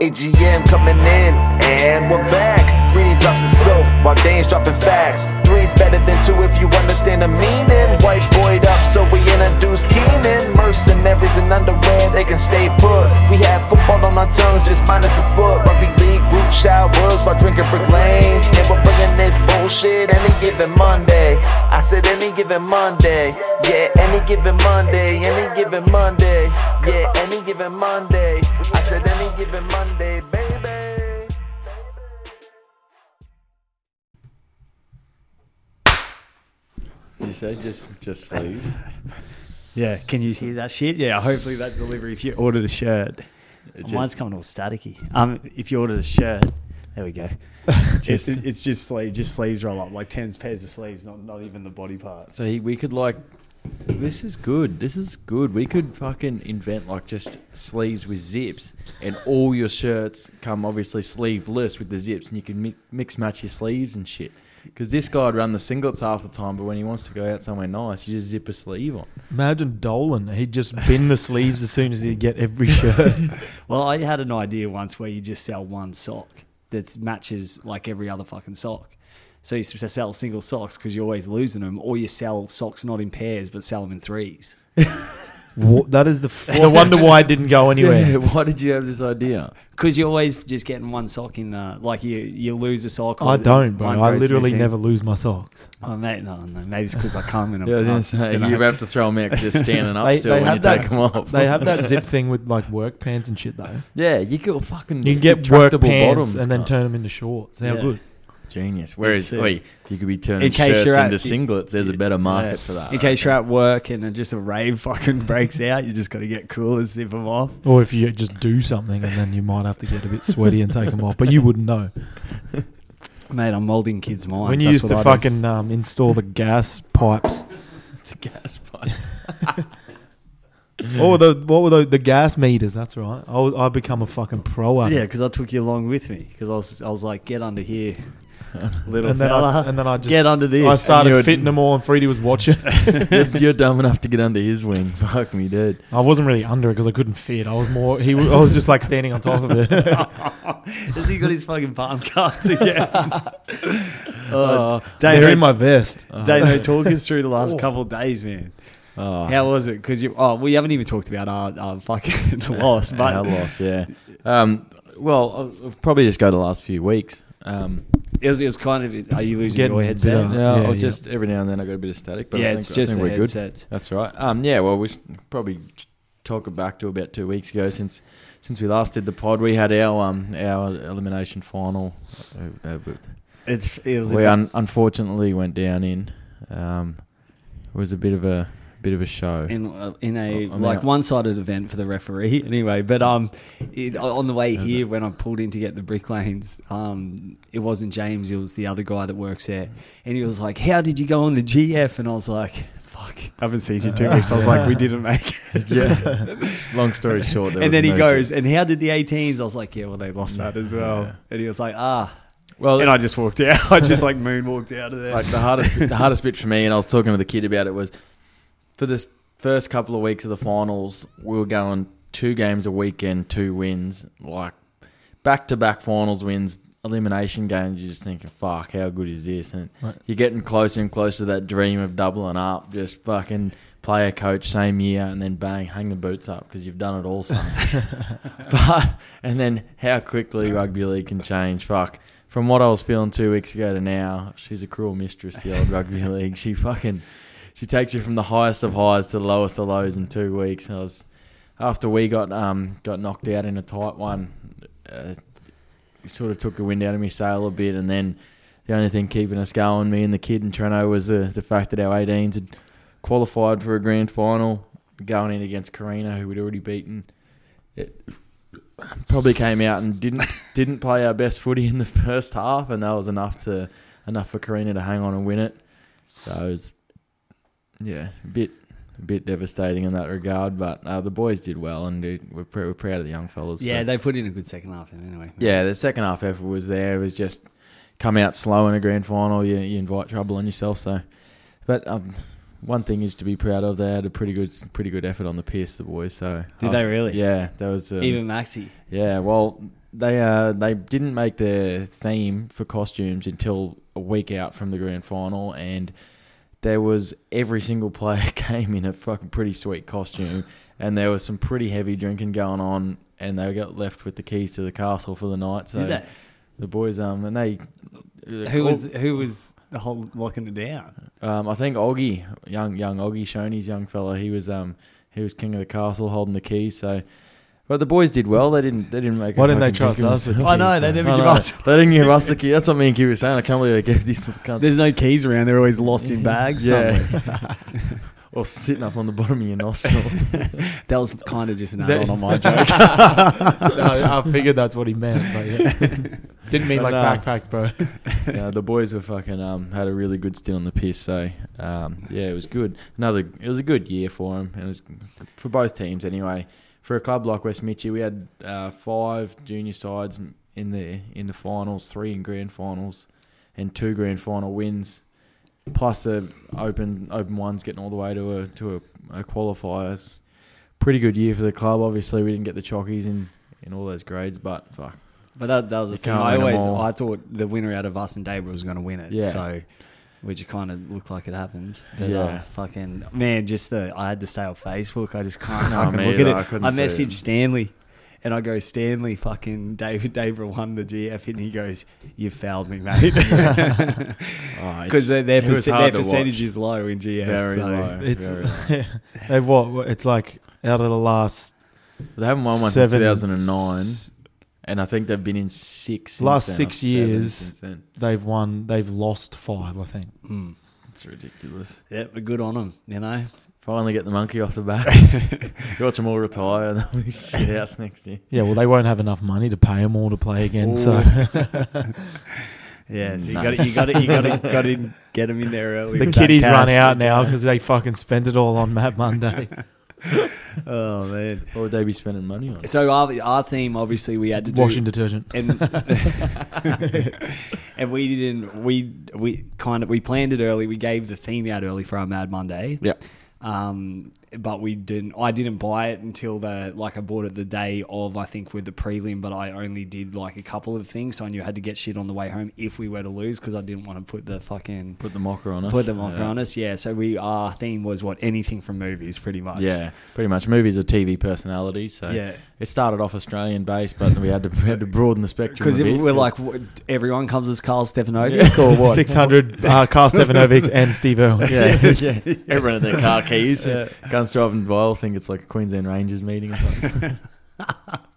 AGM coming in, and we're back. Greeny drops his soap while Dane's dropping facts. Three's better than two if you understand the meaning. White boyed up, so we introduce Keenan. Mercenaries in underwear, they can stay put. We have football on our tongues, just minus the foot. Rugby league group showers while drinking Lane. And we're bringing this bullshit any given Monday. I said any given Monday. Yeah, any given Monday. Any given Monday. Yeah, any given Monday. I said any given Monday, just just sleeves? Yeah, can you hear that shit? Yeah, hopefully that delivery. If you ordered a shirt, It's mine's coming all staticky. Um, if you ordered a shirt, there we go. Just- it's, it's just sleeve, just sleeves roll up, like ten pairs of sleeves, not not even the body part. So he, we could like, this is good. This is good. We could fucking invent like just sleeves with zips, and all your shirts come obviously sleeveless with the zips, and you can mi- mix match your sleeves and shit. Because this guy'd run the singlets half the time, but when he wants to go out somewhere nice, you just zip a sleeve on. Imagine Dolan. He'd just bin the sleeves as soon as he'd get every shirt. Well, I had an idea once where you just sell one sock that matches like every other fucking sock. So you s- sell single socks because you're always losing them, or you sell socks not in pairs but sell them in threes. Wha- that is the f- no wonder why it didn't go anywhere. Yeah, why did you have this idea? Because you're always just getting one sock in the like you you lose a sock. or I don't, bro. one I goes literally missing. never lose my socks. Oh mate, no, no, maybe it's because I come in. Yeah, I was gonna say, you have to throw them out just standing up They- still they when you that- take them off. They have that zip thing with like work pants and shit though. yeah, you could fucking You can get work retractable pants bottoms, and then cunt. turn them into shorts. How Yeah. good. Genius. Whereas, uh, wait, you could be turning in case shirts you're into at- singlets, there's a better market Yeah. for that. In case you're at work and then just a rave fucking breaks out, you just got to get cool and zip them off. Or if you just do something and then you might have to get a bit sweaty and take them off, but you wouldn't know. Mate, I'm molding kids' minds. when you that's used to I fucking um, install the gas pipes, the gas pipes. what were the what were the, the gas meters? That's right. I was, I become a fucking pro at Yeah, it. because I took you along with me because I was, I was like, get under here, little And then fella. I and then I just get under this. I started fitting them all, and Freddie was watching. you're, you're dumb enough to get under his wing. Fuck me, dude. I wasn't really under it because I couldn't fit. I was more. He. was- I was just like standing on top of it. Has he got his fucking palm cards again? Oh, Dave, They're in my vest. Dave, no, talk us through the last couple of days, man. oh, How was it? Because you, oh, we haven't even talked about our, our fucking loss, but our loss, yeah. Um, well, I'll, I'll probably just go the last few weeks. Um, it was, it kind of. Are you losing Getting your headset? uh, yeah, yeah, just every now and then I got a bit of static, but yeah, I think, it's I just think the we're good. headsets. That's right. Um, yeah, well, we probably talk it back to about two weeks ago since since we last did the pod. We had our um our elimination final. Uh, uh, It's it was we un- unfortunately went down in. Um, it was a bit of a bit of a show. in uh, in a I mean, like one-sided event for the referee. Anyway but um it, on the way here when I pulled in to get the brick lanes um it wasn't James it was the other guy that works there. And he was like how did you go on the GF and I was like fuck I haven't seen you two weeks I was like we didn't make it. Yeah. Long story short, and then he no goes and how did the 18s I was like yeah well they lost that as well. Yeah. and he was like ah. Well, and I just walked out. I just like moonwalked out of there. Like the hardest the hardest bit for me, and I was talking to the kid about it was for this first couple of weeks of the finals, we were going two games a weekend, two wins, like back to back finals wins, elimination games. You're just thinking, fuck, how good is this? And Right. you're getting closer and closer to that dream of doubling up, just fucking player coach same year, and then bang, hang the boots up because you've done it all, but and then how quickly rugby league can change. Fuck. From what I was feeling two weeks ago to now, she's a cruel mistress, the old rugby league. She fucking she takes you from the highest of highs to the lowest of lows in two weeks. I was after we got um got knocked out in a tight one, uh, sort of took the wind out of me sail a bit, and then the only thing keeping us going, me and the kid in Trento, was the the fact that our 18s had qualified for a grand final, going in against Carina, who we'd already beaten. It probably came out and didn't didn't play our best footy in the first half, and that was enough to enough for Carina to hang on and win it. So it was, yeah, a bit a bit devastating in that regard. But uh, the boys did well, and dude, we're, pr- we're proud of the young fellas. yeah they put in a good second half anyway yeah, the second half effort was there. It was just come out slow in a grand final. You, you invite trouble on yourself. So, but um, one thing is to be proud of. They had a pretty good, pretty good effort on the piss. The boys. So Did I they really? Yeah, that was um, even Maxi Yeah, well, they uh they didn't make their theme for costumes until a week out from the grand final, and there was every single player came in a fucking pretty sweet costume, and there was some pretty heavy drinking going on, and they got left with the keys to the castle for the night. So Did they? the boys um and they Who was who was the whole locking it down? um I think Oggy young young Oggy Shoney's young fella he was um he was king of the castle holding the keys so. But the boys did well. They didn't. They didn't make. a Why didn't they trust us with the. I know, they never give us- They didn't give us the key. That's what me and Q were saying. I can't believe they gave these cunts. There's no keys around. They're always lost in bags Yeah. or sitting up on the bottom of your nostril. that was kind of just an add-on on my joke. I, I figured that's what he meant, but yeah. didn't mean But like no. backpacks, bro. yeah, the boys were fucking um had a really good stint on the piss. So um yeah, it was good. Another it was a good year for them, and it was for both teams anyway. For a club like West Mitchie, we had uh, five junior sides in the in the finals, three in grand finals, and two grand final wins, plus the open open ones getting all the way to a to a, a qualifier. It's a pretty good year for the club. Obviously, we didn't get the chockies in in all those grades, but fuck. But that, that was the You thing. I always. I thought the winner out of us and Dave was going to win it. Yeah. So, which kind of looked like it happened. But, Yeah. uh, fucking man, just the I had to stay off Facebook. I just can't No, fucking me look at it. I I, couldn't see messaged it. Stanley. And I go, Stanley, fucking David David won the GF, and he goes, "You fouled me, mate," Oh, because it's- their, it was perc- hard their percentage is low in GF. Very so. low. It's very low. they what? It's like out of the last They haven't won one since 2009, and I think they've been in six. Since Last then, six years. Since then. They've won. They've lost five, I think. Mm. It's ridiculous. Yeah, but good on them, you know. Finally get the monkey off the back. Watch them all retire, and they'll be shit house next year. Yeah, well, they won't have enough money to pay them all to play again. So Yeah, so you Nice. got to you got to you got to got to get them in there early. the kiddies run out now because they fucking spent it all on Mad Monday. Oh man. What would they be spending money on? So our our theme, obviously, we had to do Washing detergent. and and we didn't we we kind of we planned it early. We gave the theme out early for our Mad Monday. Yep. Um, but we didn't. I didn't buy it until the like I bought it the day of. I think with the prelim, but I only did like a couple of things, so I knew I had to get shit on the way home if we were to lose because I didn't want to put the fucking Put the mocker on us. put the mocker yeah. on us. Yeah. So we our theme was what anything from movies, pretty much. Yeah, pretty much. Movies are TV personalities, so Yeah. it started off Australian based, but we had to we had to broaden the spectrum. Because a bit, we're 'cause- like, what, everyone comes as Carl Stefanovic or what? Six hundred uh, Carl Stefanovic and Steve Irwin. yeah, yeah. Everyone had their car keys. Guns driving by. I'll think it's like a Queensland Rangers meeting or something.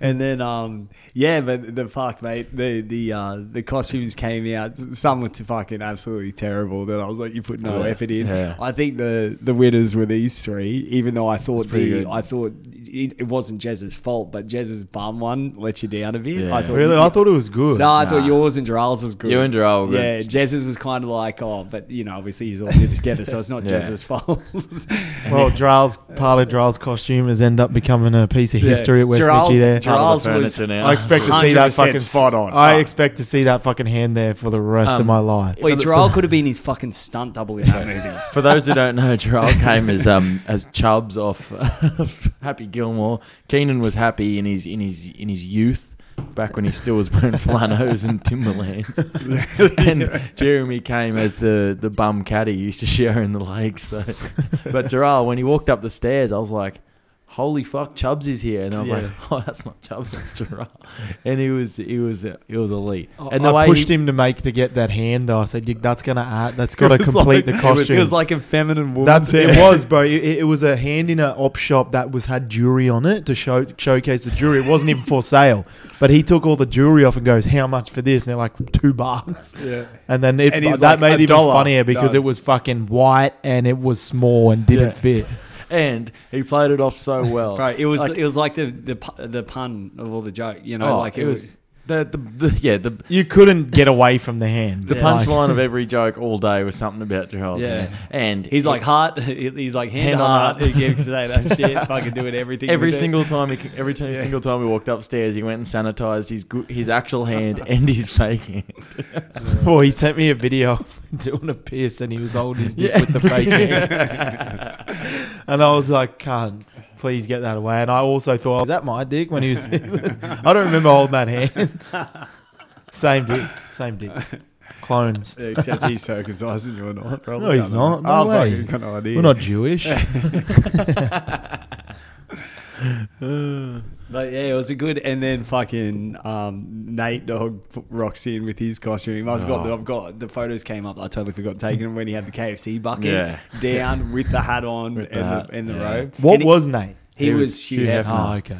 and then um yeah, but the fuck mate, the the uh the costumes came out. Some were fucking absolutely terrible. That I was like, you put no Yeah. effort in. Yeah. I think the the winners were these three. Even though I thought the good. I thought it, it wasn't Jez's fault, but Jez's bum one let you down a bit. Yeah. I thought Really, I thought it was good. No, I thought yours and Gerald's was good. You and Gerald. Yeah, Jez's was kind of like, oh, but you know, obviously he's all did together, so it's not Yeah. Jez's fault. Well, Drell's part of Drell's costume has ended up becoming a piece of history at West Gerald's- there. Gerald's Part of the was now. I expect to see that 100% fucking spot on. I expect to see that fucking hand there for the rest of Um, my life. Wait, Gerald could have been his fucking stunt double in that movie. For those who don't know, Gerald came as um as Chubbs off Happy Gilmore. Keenan was happy in his in his in his youth, back when he still was wearing flanos and Timberlands. and Jeremy came as the the bum caddy he used to share in the lakes. So, but Gerald, when he walked up the stairs, I was like. Holy fuck, Chubbs is here, and I was Yeah. like, "Oh, that's not Chubbs, that's Gerard. And he was, he was, he was elite. And I the way pushed he, him to make to get that hand. Though I said, "You- "That's gonna add. That's got to It was complete like- the costume." It was like a feminine woman. That's it was, bro. It, it was a hand in a op shop that was had jewelry on it to show showcase the jewelry. It wasn't even for sale, but he took all the jewelry off and goes, "How much for this?" And they're like two bucks. Yeah. And then it, And he's that like, made "A it even dollar." funnier because Done. it was fucking white and it was small and didn't Yeah. fit. And he played it off so well. Right, it was Like- it was like the the the pun of all the joke. You know, Oh, like it was the, the, the yeah the You couldn't get away from the hand. the Yeah. punchline of every joke all day was something about Gerald. Yeah. and He's like heart. He's like hand, Hand to on heart. heart. He gives say that shit. Fucking doing everything. every with it. single time he every time, Yeah. single time we walked upstairs, he went and sanitized his go- his actual hand and his fake hand. Well, he sent me a video of doing a piss and he was holding his dick Yeah. with the fake hand. and I was like, can't. Please get that away. And I also thought, was that my dick when he was? I don't remember holding that hand. same dick, same dick. Clones. Except he's circumcised and you're not. Probably. No, he's not. No oh, way. fucking got no idea. We're not Jewish. But yeah, it was a good. And then fucking um, Nate Dog rocks in with his costume. I've got, the, Oh. I've got the photos came up. I totally forgot taking them when he had the KFC bucket Yeah. down with the hat on With and the the, hat, and the yeah. robe. what And he- was Nate? he, He was, was Hugh Hugh Hefner. Oh, okay.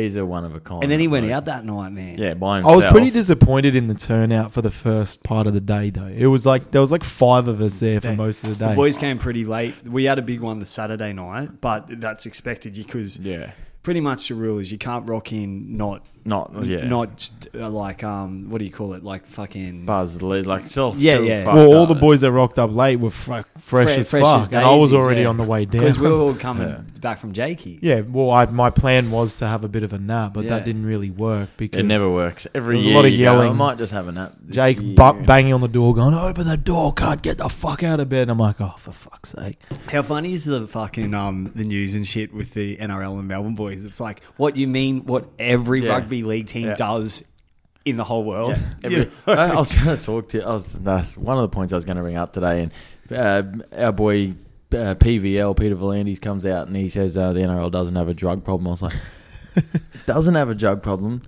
He's a one of a kind. And then he went bloke. out that night, man. Yeah, by I himself. was pretty disappointed in the turnout for the first part of the day, though. It was like there was like five of us there for They- most of the day. The day. boys came pretty late. We had a big one the Saturday night, but that's expected because Yeah, pretty much the rule is you can't rock in not not yeah, not uh, like um what do you call it like fucking buzz the lead like still, Yeah, still yeah. fucked well, all up. the boys that rocked up late were fr- fresh, Fre- as fresh fuck, as and I was daisies, already yeah. on the way down. because we were all coming Yeah. back from Jakey's. yeah, well, I, my plan was to have a bit of a nap, but Yeah. that didn't really work because It never works. Every There was a year, lot of you go, yelling. I might just have a nap. this Jake year." bu- banging on the door, going, "Open the door! Can't get the fuck out of bed." And I'm like, "Oh, for fuck's sake!" How funny is the fucking um the news and shit with the NRL and Melbourne boys? It's like what you mean what every Yeah. rugby league team Yeah. does in the whole world. Yeah, every-? I, I was going to talk to. I was that's one of the points I was going to bring up today, and uh, our boy uh, PVL Peter V'landys comes out and he says uh, the NRL doesn't have a drug problem. I was like, doesn't have a drug problem.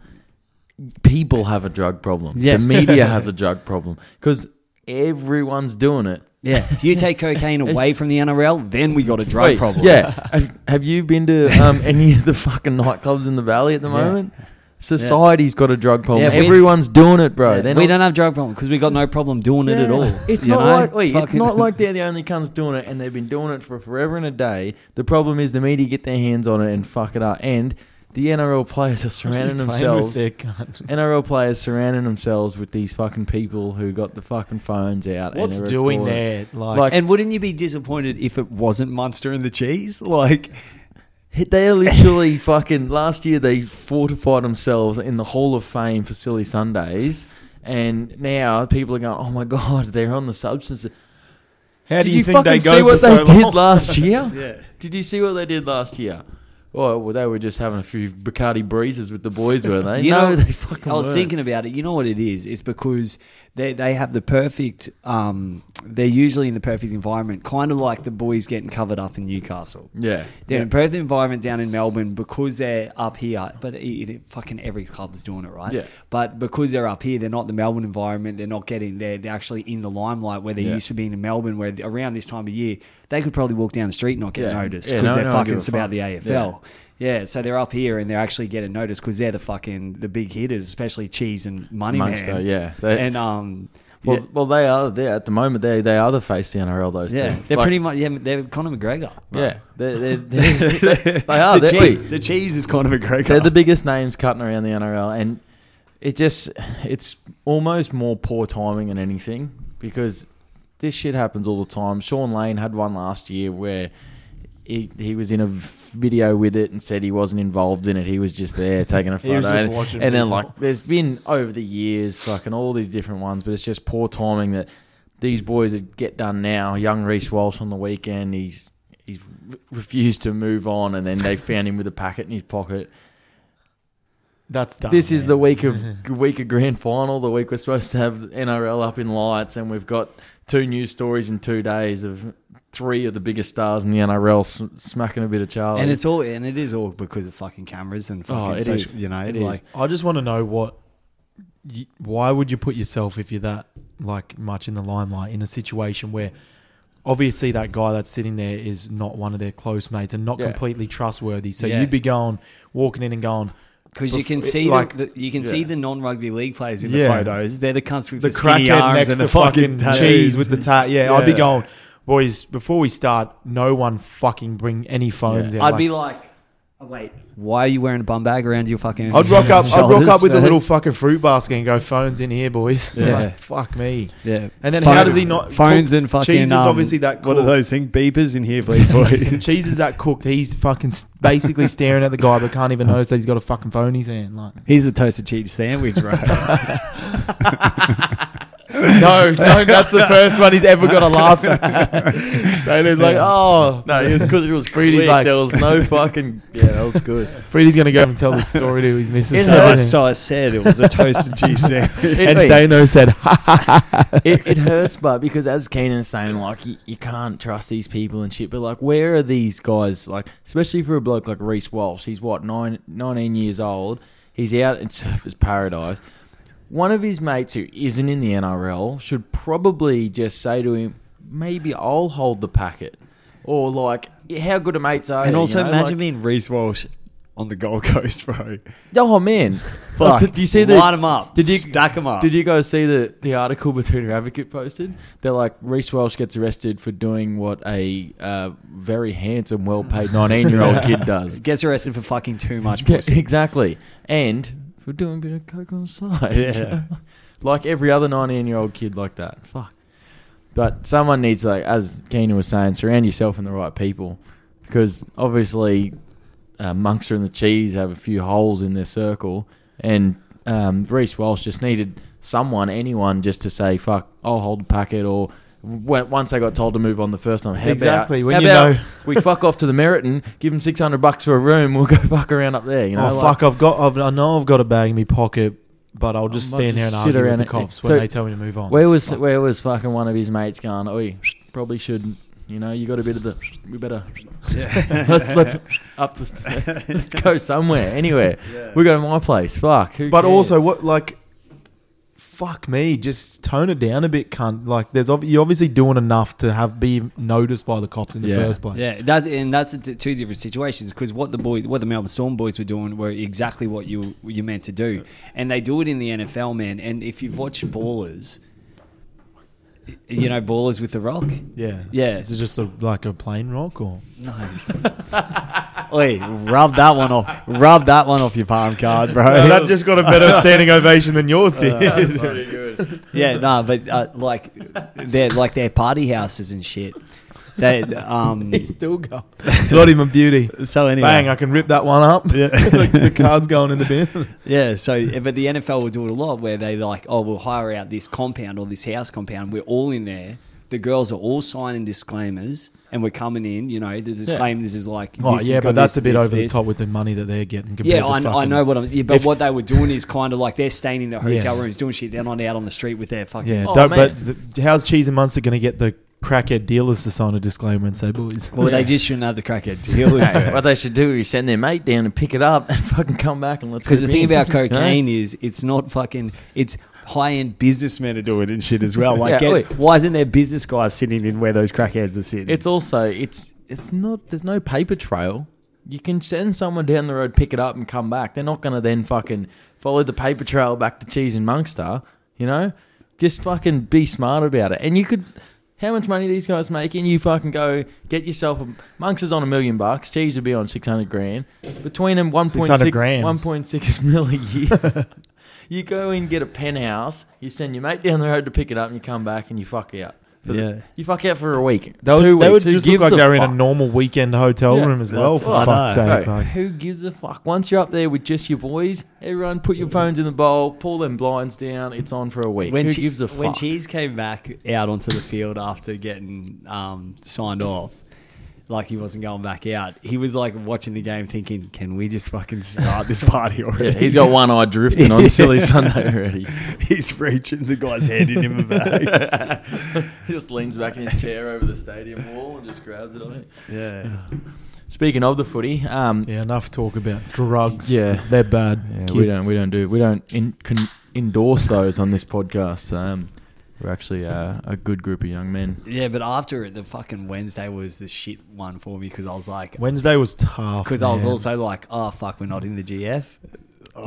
People have a drug problem. Yeah. The media has a drug problem because everyone's doing it. yeah. if You take cocaine away from the NRL, then we got a drug Wait, problem. Yeah. have, have you been to um, any of the fucking nightclubs in the valley at the Yeah. Moment? Society's got a drug problem. Yeah, we- Everyone's doing it, bro. Yeah, They're we not- don't have drug problem because we got no problem doing it at all. It's you not know? like wait, it's, fucking- not like they're the only cunts doing it, and they've been doing it for forever and a day. The problem is the media get their hands on it and fuck it up, and the NRL players are surrounding Playing with themselves. their cunt. NRL players surrounding themselves with these fucking people who got the fucking phones out. and What's they're doing recording. there? Like, Like- And wouldn't you be disappointed if it wasn't Munster and the cheese? Like, They are literally fucking. Last year they fortified themselves in the Hall of Fame for Silly Sundays, and now people are going, "Oh my god, they're on the substance." how do did you, you, think fucking they go for what so they did long? last year? yeah. Did you see what they did last year? Well, well, they were just having a few Bacardi Breezers with the boys, were they? You no, know, they fucking. I was weren't. thinking about it. You know what it is? It's because they they have the perfect. Um, they're usually in the perfect environment, kind of like the boys getting covered up in Newcastle. Yeah, They're in perfect environment down in Melbourne because they're up here. But it, it- fucking every club's doing it, right? Yeah. But because they're up here, they're not the Melbourne environment. They're not getting. They're they're actually in the limelight where they Yeah. used to be in Melbourne. Where around this time of year, they could probably walk down the street and not get Yeah. noticed because no- they're no fucking about the AFL. Yeah, so they're up here and they're actually getting noticed because they're the fucking the big hitters, especially Cheese and Money Munster, Man. yeah. They- and um, Well, yeah, well, they are there at the moment. They they are the face of the NRL. Those yeah, two. they're Like, pretty much yeah, they're Conor McGregor. Yeah, they're, they're, they're, they, they are. the, cheese, the cheese is Conor McGregor. they're the biggest names cutting around the NRL, and it just it's almost more poor timing than anything because this shit happens all the time. Sean Lane had one last year where he he was in a video with it and said he wasn't involved in it. He was just there taking a He photo. was just and, and then people. like there's been over the years fucking all these different ones, but it's just poor timing that these boys that get done now. Young Reece Walsh on the weekend, he's he's refused to move on, and then they found him with a packet in his pocket. That's dumb. this is the week of week of grand final, the week we're supposed to have NRL up in lights, and we've got two news stories in two days of three of the biggest stars in the NRL s- smacking a bit of Charlie. and it's all and it is all because of fucking cameras and oh, fucking Oh, it social, is. you know, It is. like I just want to know what. You, why would you put yourself if you're that like much in the limelight in a situation where obviously that guy that's sitting there is not one of their close mates and not Yeah. completely trustworthy. So Yeah. you'd be going walking in and going because you can it- see like- the, the, you can yeah. see the non-rugby league players in Yeah. the photos. They're the cunts with the the, skinny crackhead arms next and to the fucking tattoos. cheese with the tat. Yeah, I'd be Yeah. going, boys. Before we start, no one fucking bring any phones Yeah. out. I'd be like, oh, wait, why are you wearing a bum bag around your fucking? I'd rock up. I'd rock shoulders up with a little fucking fruit basket and go, phones in here, boys. Yeah. Like, fuck me. Yeah. And then Phone- how does he not phones cook- and fucking? Cheese is um, obviously that What are cooked. those things? Beepers in here, please, boy. Cheese is that cooked. He's fucking s- basically staring at the guy, but can't even notice that he's got a fucking phone in his hand. Like, Here's the toasted cheese sandwich, bro. no, no, that's the first one he's ever got to laugh at. so he's like, oh. No, it was because it was Freddie's quick. like- there was no fucking. Yeah, that was good. Freddie's going to go and tell the story to his missus. And? So, everything. I said it was a toasted cheese sandwich. It, and Dano said, ha ha ha. it, it hurts, but because as Keenan's saying, like you, you can't trust these people and shit. But like, where are these guys? Like, especially for a bloke like Reece Walsh, he's what nine, 19 years old. He's out in Surfers Paradise. One of his mates who isn't in the NRL should probably just say to him, maybe I'll hold the packet, or like, how good a mates are And you, also you know? imagine Like- being Reece Walsh on the Gold Coast, bro. Oh man, Fuck. Did- do you see the line them up? Did you stack them up? Did you guys see the the article Betoota Advocate posted? They're like Reece Walsh gets arrested for doing what a uh, very handsome, well paid nineteen year old kid does. Gets arrested for fucking too much pussy. exactly, and for doing a bit of coke on the side. Yeah. like every other nineteen year old kid like that. Fuck. But someone needs like, as Keena was saying, surround yourself in the right people, because obviously, uh, Munster and the Cheese have a few holes in their circle, and um, Reece Walsh just needed someone, anyone, just to say, "Fuck, I'll hold the packet," or when, once I got told to move on the first time, how Exactly, About, when how you about know- we fuck off to the Meriton, give them six hundred bucks for a room, we'll go fuck around up there. You know, oh, like- fuck, I've got, I've, I know I've got a bag in my pocket, but I'll just I might stand here and just sit argue with around the it. cops So- when they tell me to move on. Where was Fuck. where was fucking one of his mates going? Oh, probably should. You know, you got a bit of the. We better. let's let's up to. Let's go somewhere, anywhere. We go to my place. Fuck. who But cares? also, what like, fuck me, just tone it down a bit, cunt. Like, there's ob- you're obviously doing enough to have be noticed by the cops in the Yeah. first place. Yeah, that and that's a t- two different situations because what the boy, what the Melbourne Storm boys were doing were exactly what you you meant to do, and they do it in the NFL, man. And if you've watched Ballers, you know Ballers with the Rock. yeah, Yeah. Is it just a, like a plain rock or? No. Wait, rub that one off. Rub that one off your palm card, bro. that just got a better standing ovation than yours did. yeah, no, but uh, like they're like their party houses and shit. They um. He's still going. Got him a beauty. So anyway, Bang! I can rip that one up. Yeah. like the card's going in the bin. Yeah, so but the NFL will do it a lot where they like, oh, we'll hire out this compound or this house compound. We're all in there. The girls are all signing disclaimers, and we're coming in. You know, the disclaimers is like, Oh yeah, has but that's this, a bit this, over this. the top with the money that they're getting. Compared Yeah, to I, I know what I'm. Yeah, but If- what they were doing is kind of like they're staying in the hotel Yeah. rooms doing shit. They're not out on the street with their fucking. Yeah, Oh, so, but the, how's Cheese and Munster going to get the crackhead dealers to sign a disclaimer and say, boys? Well, they just shouldn't have the crackhead deal. Hey, what they should do is send their mate down and pick it up and fucking come back and let's. Because the thing in. about You know? cocaine is it's not fucking. It's high end businessmen are doing it and shit as well. Like, Yeah, get- why isn't there business guys sitting in where those crackheads are sitting? It's also it's it's not there's no paper trail. You can send someone down the road, pick it up, and come back. They're not gonna then fucking follow the paper trail back to Cheese and Munster. You know, just fucking be smart about it. And you could, how much money these guys making? You fucking go get yourself a Munster's on a million bucks. Cheese would be on six hundred grand. Between them, one point 600 six grams. one point six mil a year. you go and get a penthouse. You send your mate down the road to pick it up, and you come back and you fuck out. For the- Yeah. you fuck out for a week. They would, two they weeks. Who just look like they're in a normal weekend hotel Yeah, room as well, for fuck's sake. Bro, Like, who gives a fuck? Once you're up there with just your boys, everyone put your phones in the bowl, pull them blinds down. It's on for a week. when who Che- gives a fuck? when Cheese came back out onto the field after getting um, signed off, like he wasn't going back out, he was like watching the game, thinking, "Can we just fucking start this party already?" yeah, he's got one eye drifting on silly Sunday already. he's reaching the guy's handing him a bag. he just leans back in his chair over the stadium wall and just grabs it. on think. yeah. Speaking of the footy, um, yeah, enough talk about drugs. Yeah. they're bad. yeah, we don't we don't do we don't in, con, endorse those on this podcast. Um, we're actually uh, a good group of young men. Yeah, but after it, the fucking Wednesday was the shit one for me because I was like, Wednesday was tough. because I was man. also like, oh fuck, we're not in the GF.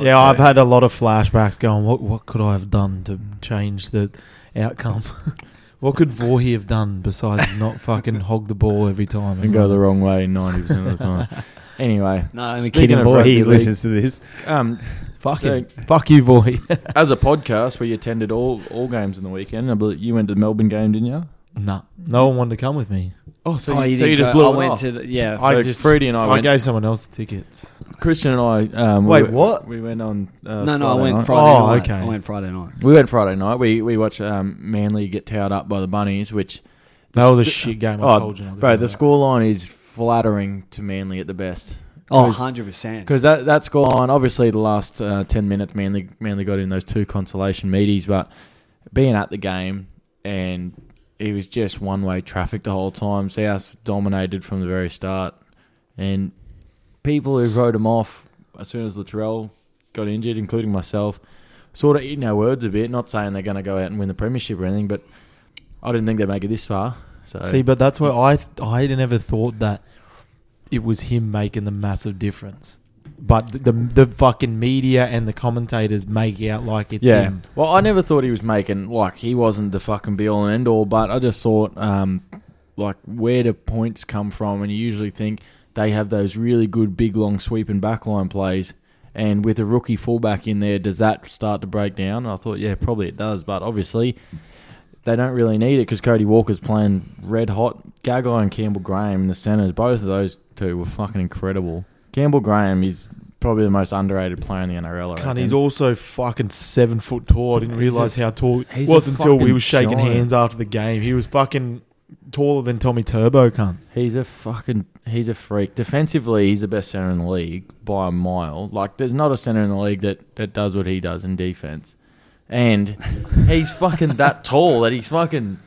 Yeah, I've had a lot of flashbacks going, what what could I have done to change the outcome? what could Voorhey have done besides not fucking hog the ball every time? And go the wrong way ninety percent of the time. Anyway, No, I'm Speaking kidding. of Boy, rugby he league- listens to this. um, Fuck So- him. Fuck you, boy. as a podcast, we attended all all games in the weekend. I believe you went to the Melbourne game, didn't you? no, no one wanted to come with me. Oh, so, Oh, you, you so you just blew I it went off. to the yeah. I So just Freddie and I I went- gave someone else the tickets. Christian and I. Um, Wait, we, what? We went on. Uh, no, no, I went night. Friday Oh, night. okay. I went Friday night. We went Friday night. We we watched um, Manly get towed up by the Bunnies, which That was a shit game. I Oh, told you. bro, the scoreline is flattering to Manly at the best. Oh, 100 percent. Because that that scoreline, obviously, the last uh, ten minutes, mainly, Manly got in those two consolation meaties, but being at the game and it was just one way traffic the whole time. South dominated from the very start, and people who wrote him off as soon as Latrell got injured, including myself, sort of eating our words a bit. Not saying they're going to go out and win the premiership or anything, but I didn't think they'd make it this far. So See, but that's why I I never thought that it was him making the massive difference. But the the, the fucking media and the commentators make out like it's yeah. him. Well, I never thought he was making like he wasn't the fucking be all and end all, but I just thought um, like where do points come from? And you usually think they have those really good big long sweeping backline plays. And with a rookie fullback in there, does that start to break down? I thought, yeah, probably it does, but obviously they don't really need it because Cody Walker's playing red hot. Gagai and Campbell Graham in the centres, both of those two were fucking incredible. Campbell Graham is probably the most underrated player in the NRL. I Cunt, he's also fucking seven foot tall. I didn't realize a- how tall. It wasn't until we were shaking giant. hands after the game. He was fucking taller than Tommy Turbo. Cunt. He's a fucking he's a freak. Defensively, he's the best center in the league by a mile. Like there's not a center in the league that, that does what he does in defense. And he's fucking that tall that he's fucking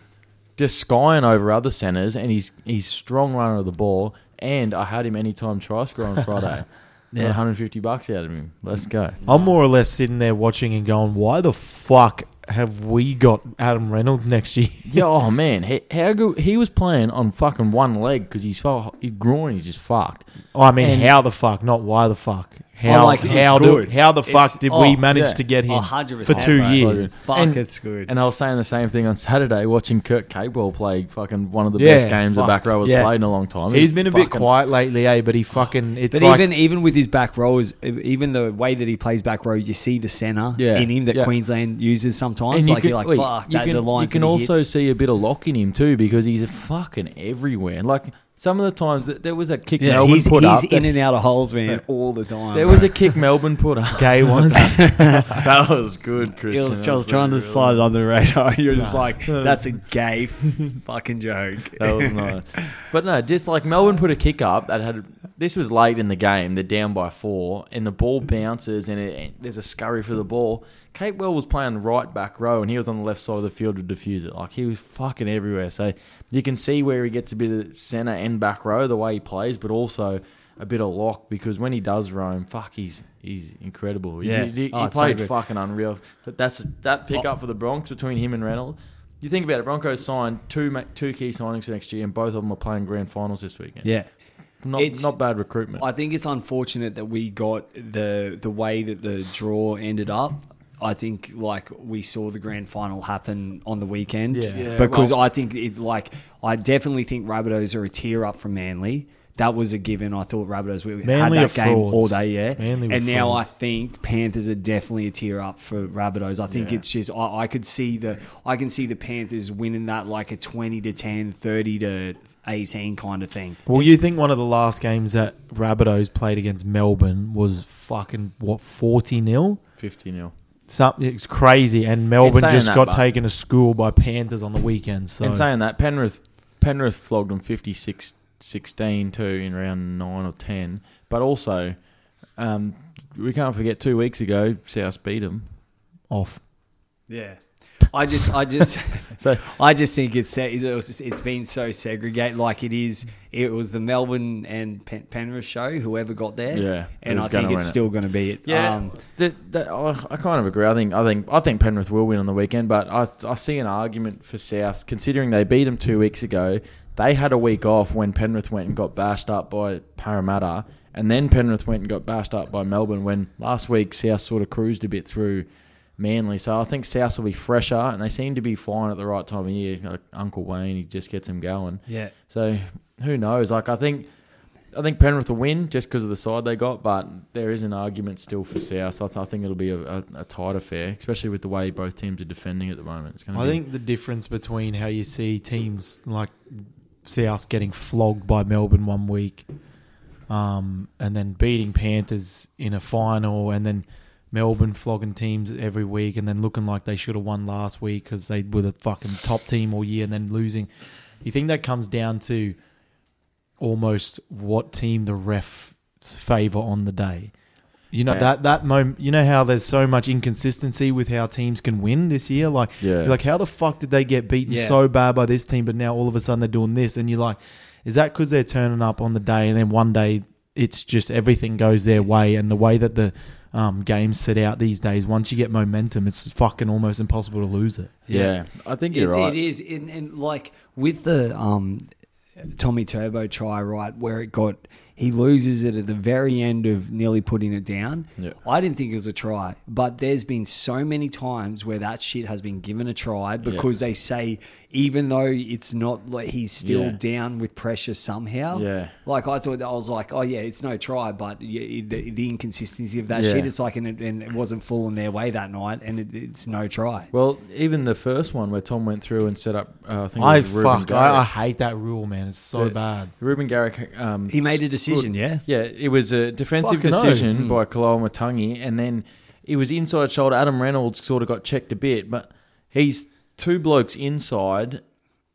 just skying over other centers and he's he's strong runner of the ball. And I had him anytime try score on Friday. yeah. 150 bucks out of him. Let's go. I'm more or less sitting there watching and going, "Why the fuck have we got Adam Reynolds next year?" Yeah, oh man, he, how good he was playing on fucking one leg because he's fu- his groin is just fucked. Oh, I mean, And- how the fuck, not why the fuck. How like, it's how do, good. how the fuck It's- did oh, we manage yeah. to get him Oh, 100%, for two bro. years? Fuck, And- it's good. And I was saying the same thing on Saturday, watching Kurt Capewell play fucking one of the Yeah, best games the fuck, back row has yeah. played in a long time. He's He been a bit fucking- quiet lately, eh? But he fucking it's But like even even with his back rows, even the way that he plays back row, you see the center Yeah, in him that yeah. Queensland uses sometimes. And you like can, you're like, wait, fuck, you that, can, the lines you can that he also hits. see a bit of lock in him too because he's a fucking everywhere. Like some of the times that there was a kick yeah, Melbourne he's, put he's up. in that- and out of holes, man, all the time. there was a kick Melbourne put up. gay ones. that was good, He Christian. was That just trying to really slide it on the radar. You're just like, that's a gay fucking joke. That was nice. But no, just like Melbourne put a kick up that had. This was late in the game. They're down by four, and the ball bounces, and, it, and there's a scurry for the ball. Capewell was playing right back row, and he was on the left side of the field to defuse it. Like he was fucking everywhere. So you can see where he gets a bit of center and back row the way he plays, but also a bit of lock because when he does roam, fuck, he's he's incredible. He- Yeah. he, he, Oh, it's so played good. fucking unreal. But that's that pick oh. up for the Bronx between him and Reynolds. You think about it, Broncos signed two two key signings for next year, and both of them are playing grand finals this weekend. Yeah. not It's- not bad recruitment. I think it's unfortunate that we got the the way that the draw ended up. I think like we saw the grand final happen on the weekend. Yeah. Yeah, because well- I think it like I definitely think Rabbitohs are a tier up from Manly. That was a given. I thought Rabbitohs we Manly had that game frauds. all day, yeah. Manly and now I think Panthers are definitely a tier up for Rabbitohs. I think Yeah. it's just I, I could see the I can see the Panthers winning that like a 20 to 10, 30 to 18 kind of thing. well, you think one of the last games that Rabbitohs played against Melbourne was fucking what forty nil? Fifty nil. Something it's crazy, and Melbourne just that, got but- taken to school by Panthers on the weekend. So In saying that, Penrith Penrith flogged them 56-16 too in round nine or ten. But also, um, we can't forget two weeks ago, South beat them. off. Yeah. I just, I just, So I just think it's se- it was just- it's been so segregated. Like it is, it was the Melbourne and Pen- Penrith show. Whoever got there, Yeah, and I think it's it. still going to be it. Yeah, Um, that, that, I, I kind of agree. I think I think I think Penrith will win on the weekend, but I I see an argument for South considering they beat them two weeks ago. They had a week off when Penrith went and got bashed up by Parramatta, and then Penrith went and got bashed up by Melbourne. When last week South sort of cruised a bit through Manly, so I think South will be fresher, and they seem to be flying at the right time of year. Like Uncle Wayne, he just gets them going. yeah. So who knows? Like I think, I think Penrith will win just because of the side they got, but there is an argument still for South. I, th- I think it'll be a, a, a tight affair, especially with the way both teams are defending at the moment. It's going I be, think the difference between how you see teams like South getting flogged by Melbourne one week, um, and then beating Panthers in a final, and then Melbourne flogging teams every week, and then looking like they should have won last week because they were the fucking top team all year, and then losing. You think that comes down to almost what team the refs favor on the day? You know Yeah. that that moment. You know how there's so much inconsistency with how teams can win this year. Like, Yeah. like how the fuck did they get beaten Yeah. so bad by this team, but now all of a sudden they're doing this, and you're like, is that because they're turning up on the day, and then one day it's just everything goes their way, and the way that the um, games set out these days, once you get momentum, it's fucking almost impossible to lose it. Yeah, I think you're It's, right. It is, and, and like with the um, Tommy Turbo try, right, where it got he loses it at the very end of nearly putting it down. Yeah. I didn't think it was a try, but there's been so many times where that shit has been given a try because they say even though it's not like he's still Yeah. down with pressure somehow. Yeah. Like I thought, I was like, oh yeah, it's no try, but yeah, the, the inconsistency of that Yeah. shit. It's like, and it, and it wasn't full in their way that night, and it, it's no try. Well, even the first one where Tom went through and set up, uh, I think it I Ruben fuck, I, I hate that rule, man. It's so The- bad. Ruben Garrick. Um, He made a decision, stood- yeah. Yeah, it was a defensive Fucking decision Hmm. by Kaloa Matangi, and then it was inside shoulder. Adam Reynolds sort of got checked a bit, but he's two blokes inside,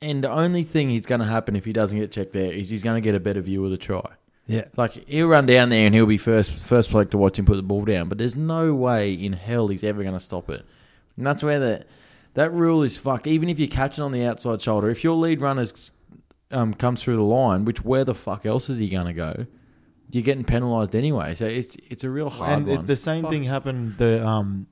and the only thing he's going to happen if he doesn't get checked there is he's going to get a better view of the try. Yeah. Like he'll run down there and he'll be first first bloke to watch him put the ball down, but there's no way in hell he's ever going to stop it. And that's where the that rule is fuck. Even if you catch it on the outside shoulder, if your lead runner um, comes through the line, which where the fuck else is he going to go? You're getting penalised anyway. So it's it's a real hard and one. it, the same Fuck. thing happened. The um,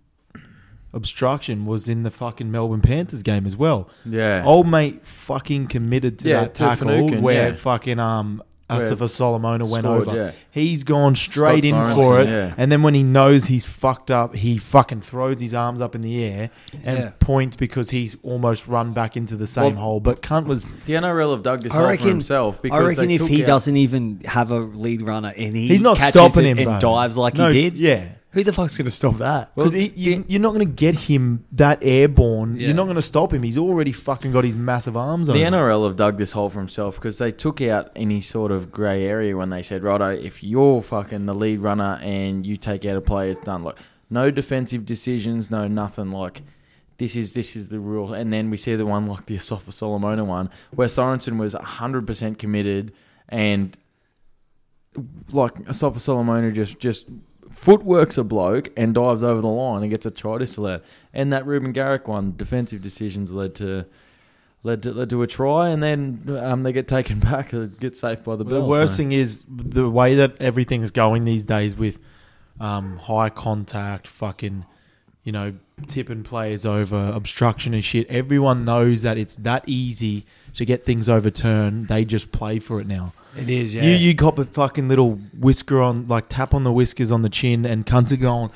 obstruction was in the fucking Melbourne Panthers game as well. Yeah. Old mate fucking committed to Yeah, that to tackle Finucane, where yeah. fucking um. Where Asofa Solomona went scored, over. yeah. He's gone straight in Scott for it, yeah. and then when he knows he's fucked up, he fucking throws his arms up in the air and Yeah. points because he's almost run back into the same Well, hole. But cunt was the NRL have dug this I hole for reckon. himself because I reckon they if took he out- doesn't even have a lead runner and he he's not catches stopping it him and bro. dives like No, he did, Yeah, who the fuck's going to stop that? Well, Because you, you're not going to get him that airborne. Yeah. You're not going to stop him. He's already fucking got his massive arms on. The him. NRL have dug this hole for himself because they took out any sort of grey area when they said, "Righto, if you're fucking the lead runner and you take out a player, it's done." Like no defensive decisions, no nothing. Like this is this is the rule. And then we see the one like the Asofa Solomona one where Sorensen was hundred percent committed and like Asofa Solomona just just footworks a bloke and dives over the line and gets a try disallowed. And that Ruben Garrick one, defensive decisions led to led to, led to a try, and then um, they get taken back, and get safe by the bills. the worst so- thing is the way that everything's going these days with um, high contact, fucking, you know, tipping players over, obstruction and shit. Everyone knows that it's that easy to get things overturned. They just play for it now. It is, yeah. You you cop a fucking little whisker on like tap on the whiskers on the chin and cunts are going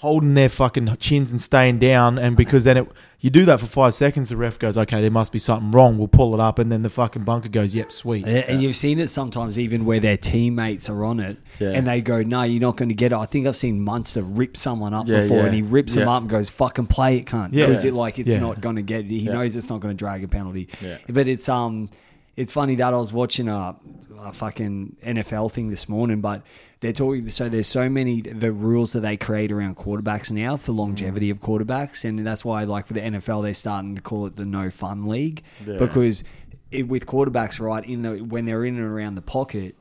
holding their fucking chins and staying down and because then it you do that for five seconds the ref goes okay there must be something wrong we'll pull it up and then the fucking bunker goes yep sweet Yeah, And you've seen it sometimes even where their teammates are on it Yeah. and they go, no, you're not going to get it. I think I've seen Munster rip someone up Yeah, before yeah. and he rips them up and goes, fucking play it, cunt. Yeah. Because it, like, it's Yeah. not going to get it. He Yeah. knows it's not going to drag a penalty. Yeah. But it's, um, it's funny that I was watching a, a fucking NFL thing this morning, but they're talking. So there's so many the rules that they create around quarterbacks now for longevity mm. of quarterbacks, and that's why like for the NFL they're starting to call it the no fun league Yeah. because it, with quarterbacks right in the when they're in and around the pocket,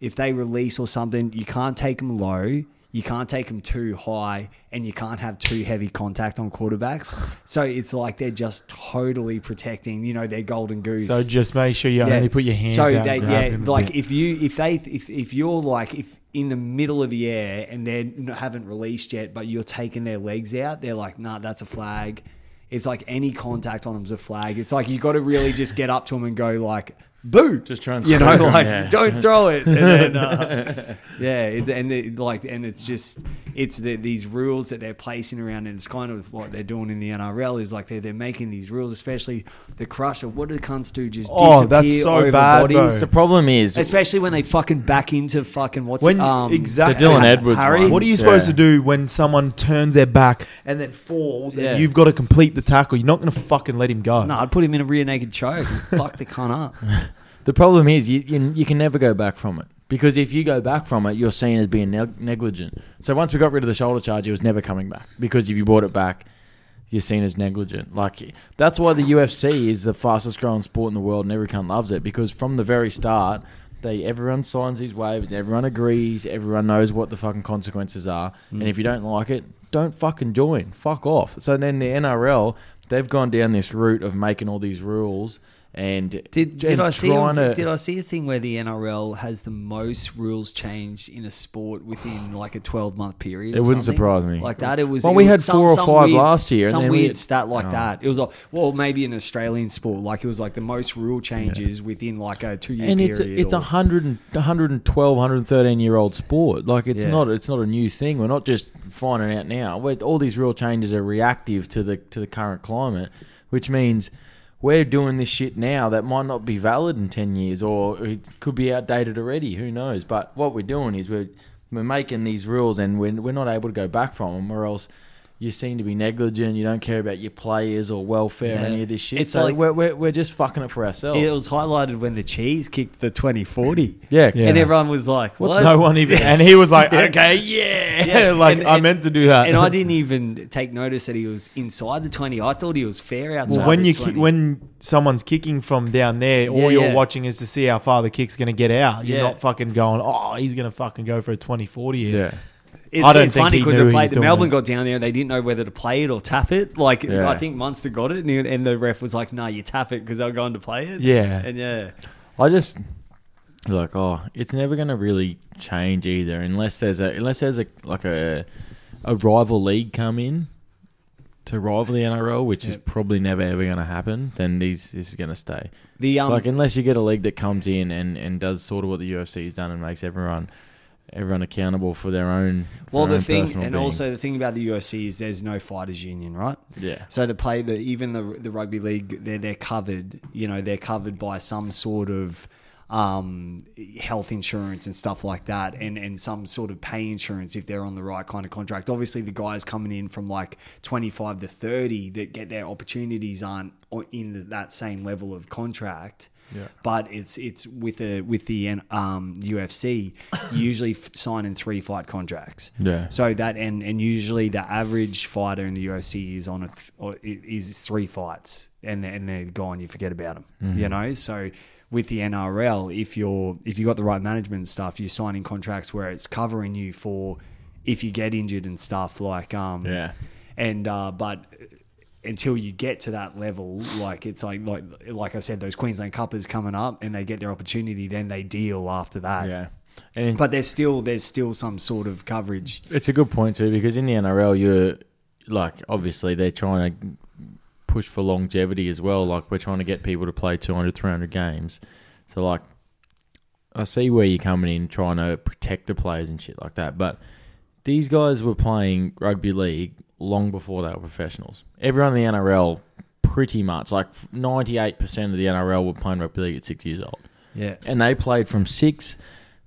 if they release or something, you can't take them low. You can't take them too high, and you can't have too heavy contact on quarterbacks. So it's like they're just totally protecting, you know, their golden goose. so just make sure you only put your hands So out they, yeah, like bit. if you if they if if you're like if in the middle of the air and they haven't released yet, but you're taking their legs out, they're like, nah, that's a flag. It's like any contact on them's a flag. It's like you got to really just get up to them and go like, boo, Just try and you know, like yeah. don't throw it, and then uh, yeah, it, and it, like and it's just it's the, these rules that they're placing around, and it's kind of what they're doing in the NRL is like they're they're making these rules, especially the crusher. What do the cunts do? Just Oh, that's disappear so over bad, bodies. bro. The problem is Especially when they fucking back into fucking what's when um, exactly the Dylan Edwards Harry? one. What are you supposed Yeah. to do when someone turns their back and then falls Yeah. and you've got to complete the tackle? You're not going to fucking let him go. No, I'd put him in a rear naked choke. and fuck the cunt up. The problem is you, you you can never go back from it because if you go back from it, you're seen as being neg- negligent. So once we got rid of the shoulder charge, it was never coming back because if you brought it back, you're seen as negligent. Like that's why the UFC is the fastest growing sport in the world, and everyone loves it because from the very start, they everyone signs these waivers, everyone agrees, everyone knows what the fucking consequences are, and if you don't like it, don't fucking join. Fuck off. So then the NRL, they've gone down this route of making all these rules. And Did, did I see? A, to- did I see a thing where the NRL has the most rules changed in a sport within like a twelve month period? It wouldn't something? surprise me. Like that, it was. Well, it we had some- four or five weird- last year, Some weird we- stat like Oh. that. It was like, well, maybe an Australian sport. Like it was like the most rule changes within like a two year and period. it's a, it's a hundred and 112 113 year old sport like it's Yeah. not it's not a new thing we're not just finding out now we all these rule changes are reactive to the to the current climate which means we're doing this shit now that might not be valid in 10 years or it could be outdated already who knows? But what we're doing is we're we're making these rules and we're, we're not able to go back from them or else you seem to be negligent. You don't care about your players or welfare or any of this shit. It's so like- we're, we're, we're just fucking it for ourselves. It was highlighted when the cheese kicked the 20-40. yeah, Yeah. And everyone was like, what? No one even, and he was like, "Okay, yeah, Yeah, like and- I and- meant to do that." And I didn't even take notice that he was inside the 20. I thought he was fair outside Well, when the you 20. ki- when someone's kicking from down there, Yeah, all you're yeah. watching is to see how far the kick's going to get out. You're Yeah. not fucking going, "Oh, he's going to fucking go for a 20-40 here." yeah. It's, I don't it's think funny because they played. The Melbourne it. got down there. They didn't know whether to play it or tap it. Like Yeah. I think Munster got it, and, he- and the ref was like, "No, you tap it because they're going to play it." Yeah. and yeah, I just like oh, it's never going to really change either unless there's a unless there's a like a a rival league come in to rival the NRL, which is probably never ever going to happen. Then these this is going to stay. the So, um, like unless you get a league that comes in and and does sort of what the UFC has done and makes everyone everyone accountable for their own. for well, their the own thing, and being. also the thing about the UFC is there's no fighters union, right? yeah. So the play the even the the rugby league they're they're covered. You know they're covered by some sort of um, health insurance and stuff like that, and and some sort of pay insurance if they're on the right kind of contract. Obviously, the guys coming in from like twenty five to thirty that get their opportunities aren't in that same level of contract. Yeah. But it's it's with a with the um, UFC you usually f- sign in three fight contracts. Yeah. So that and and usually the average fighter in the UFC is on a th- or is three fights and and they're gone. You forget about them. Mm-hmm. You know. So with the NRL, if you're if you got the right management stuff, you're signing contracts where it's covering you for if you get injured and stuff like um Yeah. and uh but until you get to that level like it's like like like I said those Queensland Cuppers coming up and they get their opportunity then they deal after that Yeah. And but there's still there's still some sort of coverage It's a good point too because in the NRL, you're like obviously they're trying to push for longevity as well. Like we're trying to get people to play 200, 300 games. So like, I see where you're coming in trying to protect the players and shit like that. But these guys were playing rugby league long before they were professionals. Everyone in the NRL, pretty much like 98% of the NRL were playing rugby league at six years old yeah and they played from six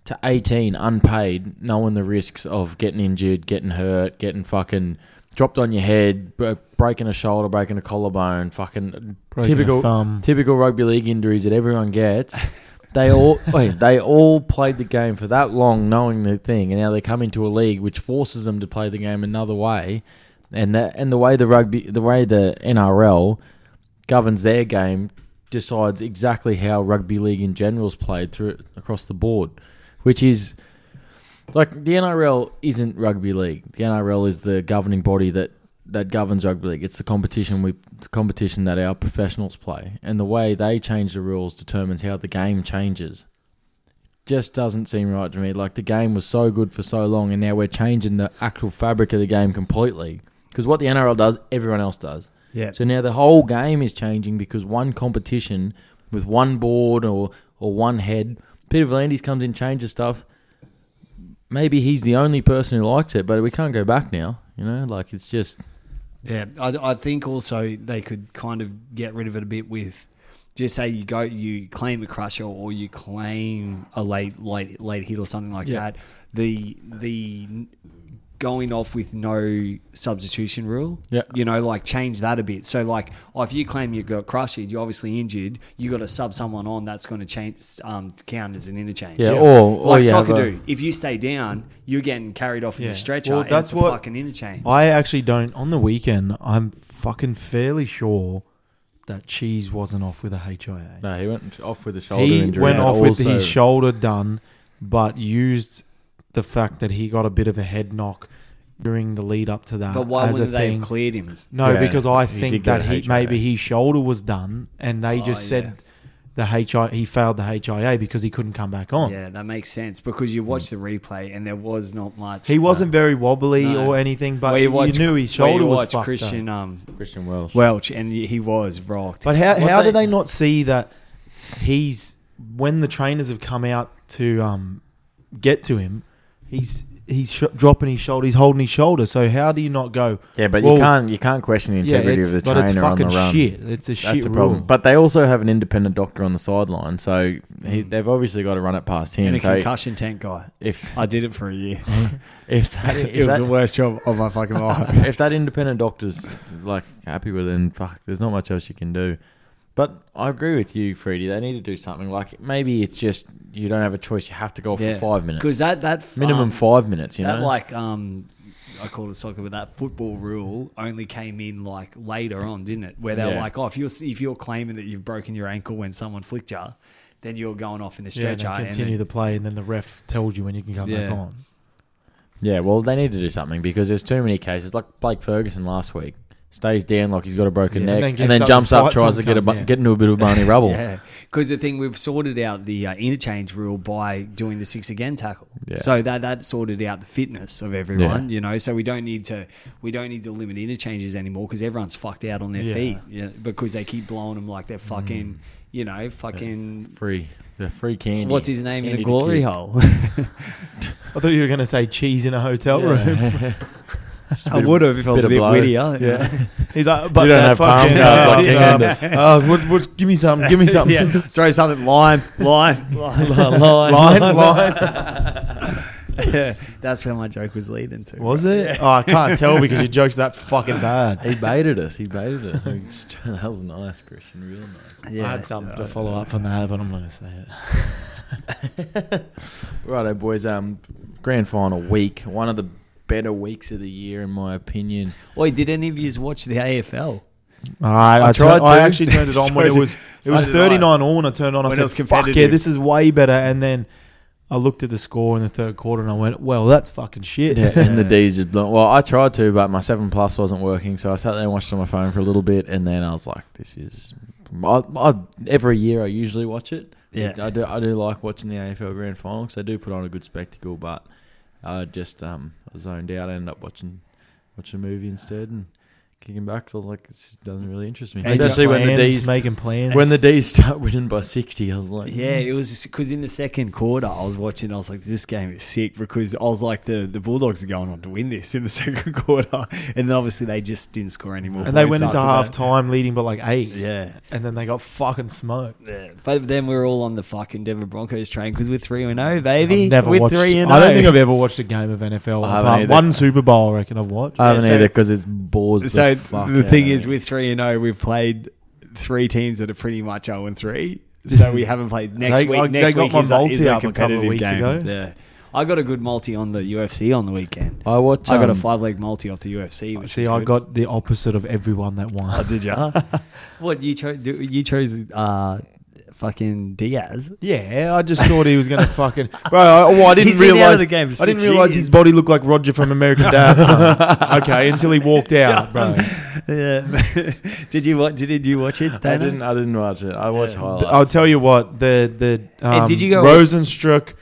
to eighteen unpaid, knowing the risks of getting injured, getting hurt, getting fucking dropped on your head, breaking a shoulder, breaking a collarbone, fucking Breaking typical typical rugby league injuries that everyone gets. They all wait, they all played the game for that long, knowing the thing, and now they come into a league which forces them to play the game another way, and that and the way the rugby, the way the NRL governs their game decides exactly how rugby league in general is played through across the board, which is like the NRL isn't rugby league. The NRL is the governing body that that governs rugby league. It's the competition we the competition that our professionals play, and the way they change the rules determines how the game changes. Just doesn't seem right to me. Like the game was so good for so long, and now we're changing the actual fabric of the game completely. Because what the NRL does, everyone else does. yeah So now the whole game is changing because one competition with one board or, or one head, Peter V'landys comes in, changes stuff. Maybe he's the only person who likes it, but we can't go back now. You know, like it's just Yeah, I, I think also they could kind of get rid of it a bit with just say you go you claim a crusher or you claim a late late late hit or something like Yeah. that. The the going off with no substitution rule. Yeah. You know, like change that a bit. So like, oh, if you claim you got crushed, you're obviously injured. You got to sub someone on that's going to change um, count as an interchange. Yeah, or- or like you have soccer do. If you stay down, you're getting carried off in Yeah. the stretcher. Well, that's it's a what- fucking interchange. I actually don't. On the weekend, I'm fucking fairly sure that Cheese wasn't off with a HIA. No, he went off with a shoulder he injury. went and off with his shoulder done, but used the fact that he got a bit of a head knock during the lead up to that but why as a wouldn't they thing. have cleared him? No, Yeah, because I he think did that a he HIA. maybe his shoulder was done, and they Oh, just yeah. said the HI he failed the HIA because he couldn't come back on. Yeah, that makes sense because you watch the replay and there was not much. He wasn't very wobbly No. or anything, but Where you, watch- knew his where shoulder you was watch fucked Christian up. um, Christian Welsh. Welch, and he was rocked. But how What how do they not see that he's when the trainers have come out to um, get to him, he's he's sh- dropping his shoulder, he's holding his shoulder. So how do you not go? yeah, but Well, you can't you can't question the integrity it's, of the but trainer it's on the fucking run. shit. It's a shit That's the rule. problem. But they also have an independent doctor on the sideline, so he, mm. they've obviously got to run it past him. and a So concussion tank guy. if I did it for a year. if that, it if was that, the worst job of my fucking life. if that independent doctor's like happy with it, then fuck, there's not much else you can do. But I agree with you, Freddie. They need to do something. Like maybe it's just you don't have a choice. You have to go Yeah. for five minutes, Because that that minimum um, five minutes. You that know, like um. I call it soccer, but that football rule only came in like later on, didn't it? Where they're Yeah. like, "Oh, if you're if you're claiming that you've broken your ankle when someone flicked you, then you're going off in the Yeah, and stretcher." then and continue then- the play, and then the ref tells you when you can come Yeah. back on. yeah. Well, they need to do something because there's too many cases. Like Blake Ferguson last week stays down like he's got a broken Yeah, neck, and then and gets then, up jumps and up, fights tries to some get a cunt, bu- yeah. get into a bit of Barney rubble. Yeah, because the thing we've sorted out the uh, interchange rule by doing the six again tackle. Yeah. So that that sorted out the fitness of everyone. You know, so we don't need to we don't need to limit interchanges anymore because everyone's fucked out on their Yeah. feet. Yeah, because they keep blowing them like they're fucking. You know, fucking. Free, the free candy. What's his name in Candy a to glory kick. hole? I thought you were going to say cheese in a hotel room. Yeah. I would have if I was a bit blow. wittier. Yeah. He's like, but You don't that have palm cards like King uh, uh, what, what, give me something, give me something. yeah. Throw something lime, lime, lime. line, line. yeah, that's where my joke was leading to. Was it? Oh, I can't tell because your joke's that fucking bad. He baited us. He baited us. that was nice, Christian. Real nice. Yeah, I had something to follow up from that, but I'm not going to say it. Righto, boys. Um, grand final week. One of the better weeks of the year, in my opinion. Wait, did any of you watch the AFL? All right, I, tried tried. I to. actually turned it on So when it was it so was 39 all, and I turned on. I When said, "Fuck yeah, this is way better." And then I looked at the score in the third quarter, and I went, "Well, that's fucking shit." Yeah, and the D's just blown. Well, I tried to, but my seven plus wasn't working, so I sat there and watched it on my phone for a little bit, and then I was like, "This is." I, I, every year I usually watch it. Yeah. I do. I do like watching the AFL Grand Final because they do put on a good spectacle. But I just um zoned out. I ended up watching watching a movie instead and kicking back. So I was like, this doesn't really interest me. Making Especially when the D's making plans. when the D's start winning by sixty. I was like, Yeah, hmm. it was because in the second quarter I was watching. I was like, "This game is sick." Because I was like, "the the Bulldogs are going on to win this in the second quarter," and then obviously they just didn't score any more. and they went into after half that. time leading by like eight, Yeah, and then they got fucking smoked. yeah. But then we are all on the fucking Denver Broncos train because we're three and zero, baby. I've never we're watched. three and I don't oh. think I've ever watched a game of NFL. I haven't apart- either. one Super Bowl, I reckon I've watched. I haven't Yeah, so- either because it's bores. So the, fuck the out thing is, with three and zero, we've played three teams that are pretty much zero and three. So we haven't played next They- week. I- next they got week my is a, multi is a up a couple of competitive weeks game. ago. Yeah, I got a good multi on the UFC on the weekend. I watch. I got a um, five leg multi off the UFC. Which See, is I good. got the opposite of everyone that Oh, won. did you? what you chose? You chose uh, fucking Diaz. Yeah, I just thought he was gonna fucking bro. I, well, I didn't He's been out realize of the game for I didn't six realize years. his body looked like Roger from American Dad. okay, until he walked out, bro. Yeah. did you watch? Did you watch it? I Dana? didn't. I didn't watch it. I watched highlights. I'll tell you what the the um, did you go- Rozenstruik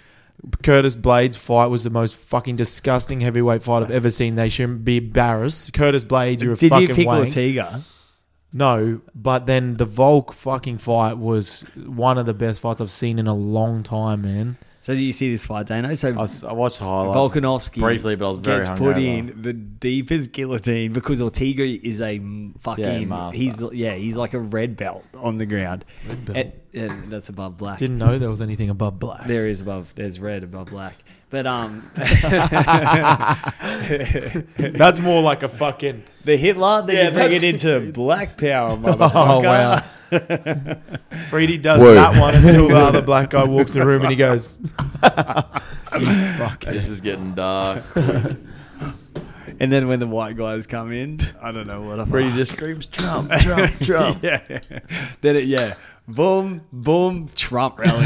Curtis Blaydes fight was the most fucking disgusting heavyweight fight I've ever seen. They shouldn't be embarrassed. Curtis Blaydes, you're a Did fucking you pick wank. Ortega? No, but then the Volk fucking fight was one of the best fights I've seen in a long time, man. So did you see this fight, Dano? So I, was, I watched highlights Volkanovski briefly, but I was very gets put hungover. in the deepest guillotine because Ortega is a fucking master. he's yeah he's like a red belt on the ground. Red belt. And- and that's above black. Didn't know there was anything above black. There is above. There's red above black. But um, That's more like a fucking. the Hitler, then Yeah, you bring it that's- into black power, motherfucker. Oh wow. Freedy does Whoa. that one until the other black guy walks the room and he goes, fuck." This is getting dark. And then when the white guys come in, I don't know what I'm. Brady just screams Trump, Trump, Trump. yeah. Then it, yeah. Boom, boom, Trump rally.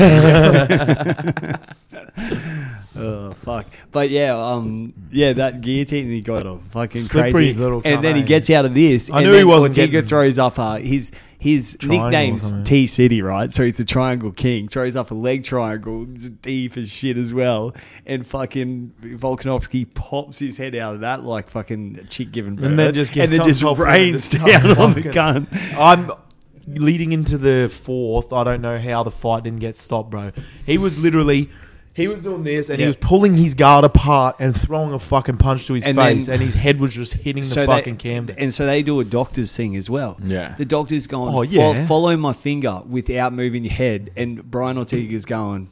Oh fuck! But yeah, um, yeah, that guillotine he got a fucking Slippery crazy little and then he cunt, eh? gets out of this. I and knew he then wasn't Ortega getting- throws up uh, his his Triangle or nickname's something. T City, right? So he's the Triangle King. Throws off a leg triangle, it's deep as shit as well. And fucking Volkanovski pops his head out of that like fucking chick giving birth, And then just gets and then on just top of it. rains down on the gun. I'm leading into the fourth. I don't know how the fight didn't get stopped, bro. He was literally. He was doing this, and he Yeah. was pulling his guard apart and throwing a fucking punch to his And face, then- and his head was just hitting the So fucking they, cam. And so they do a doctor's thing as well. Yeah. The doctor's going, Oh, yeah. follow my finger without moving your head. And Brian Ortega's going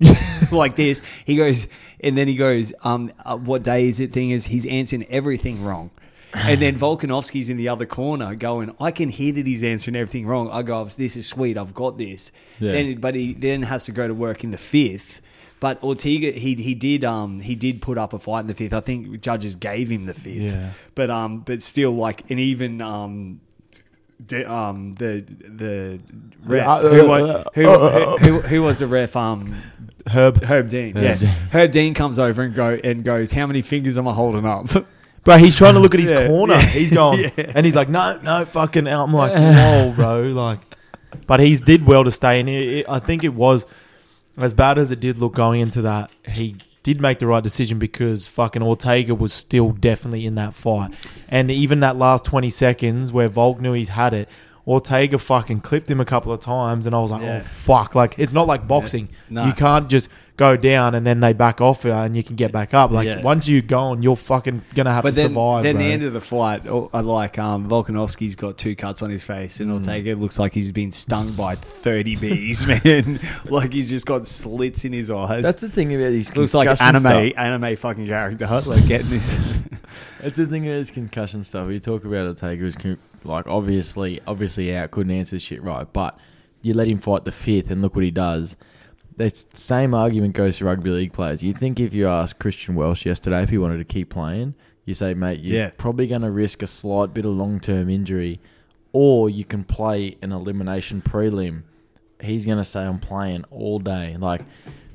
like this. He goes, and then he goes, um, uh, what day is it thing is he's answering everything wrong. And then Volkanovski's in the other corner going, I can hear that he's answering everything wrong. I go, this is sweet. I've got this. Yeah. Then, but he then has to go to work in the fifth. But Ortega, he he did um he did put up a fight in the fifth. I think judges gave him the fifth. Yeah. But um, but still, like, and even um, the um the the ref Uh, who, uh, was, who, who, who, who was the ref um Herb, Herb Dean Herb yeah Dean. Herb Dean comes over and go and goes how many fingers am I holding up bro, he's trying to look at his Yeah, corner. yeah, he's going, yeah. and he's like, no, no, fucking. Out. I'm like, whoa, bro, like. But he's did well to stay in. It, it- I think it was as bad as it did look going into that. He did make the right decision because fucking Ortega was still definitely in that fight, and even that last twenty seconds where Volk knew he's had it. Ortega fucking clipped him a couple of times, and I was like, Yeah. "Oh fuck!" Like it's not like boxing. No. You can't just go down and then they back off you and you can get back up. Like Yeah. once you go on, you're fucking gonna have but to then survive. then bro. the end of the fight oh, I like um Volkanovski's got two cuts on his face Hmm. and Ortega looks like he's been stung by 30 bees man like he's just got slits in his eyes That's the thing about these. looks like concussion anime stuff. anime fucking character like getting this That's the thing about this concussion stuff. You talk about Ortega who's con- like obviously, obviously out, couldn't answer the shit right, but you let him fight the fifth, and look what he does. That same argument goes to rugby league players. You think if you asked Christian Welch yesterday if he wanted to keep playing, you say, mate, you're Yeah. probably going to risk a slight bit of long term injury, or you can play an elimination prelim. He's going to say, I'm playing all day. Like,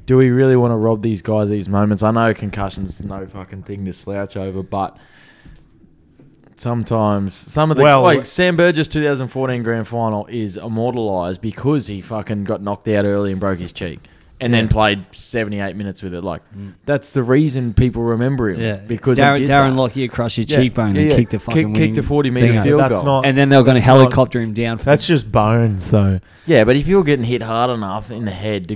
do we really want to rob these guys these moments? I know concussions no fucking thing to slouch over, but sometimes some of the Well- like Sam Burgess 2014 grand final is immortalized because he fucking got knocked out early and broke his cheek. And then played 78 minutes with it. Like, mm. that's the reason people remember him. Because Darren, Darren that. Lockyer crushed his Yeah, cheekbone yeah, and yeah. kicked the fucking Kick- kicked a winning 40 meter field that's goal. not. and then they were going to That's not- helicopter him down for that's just bones. So Yeah, but if you're getting hit hard enough in the head to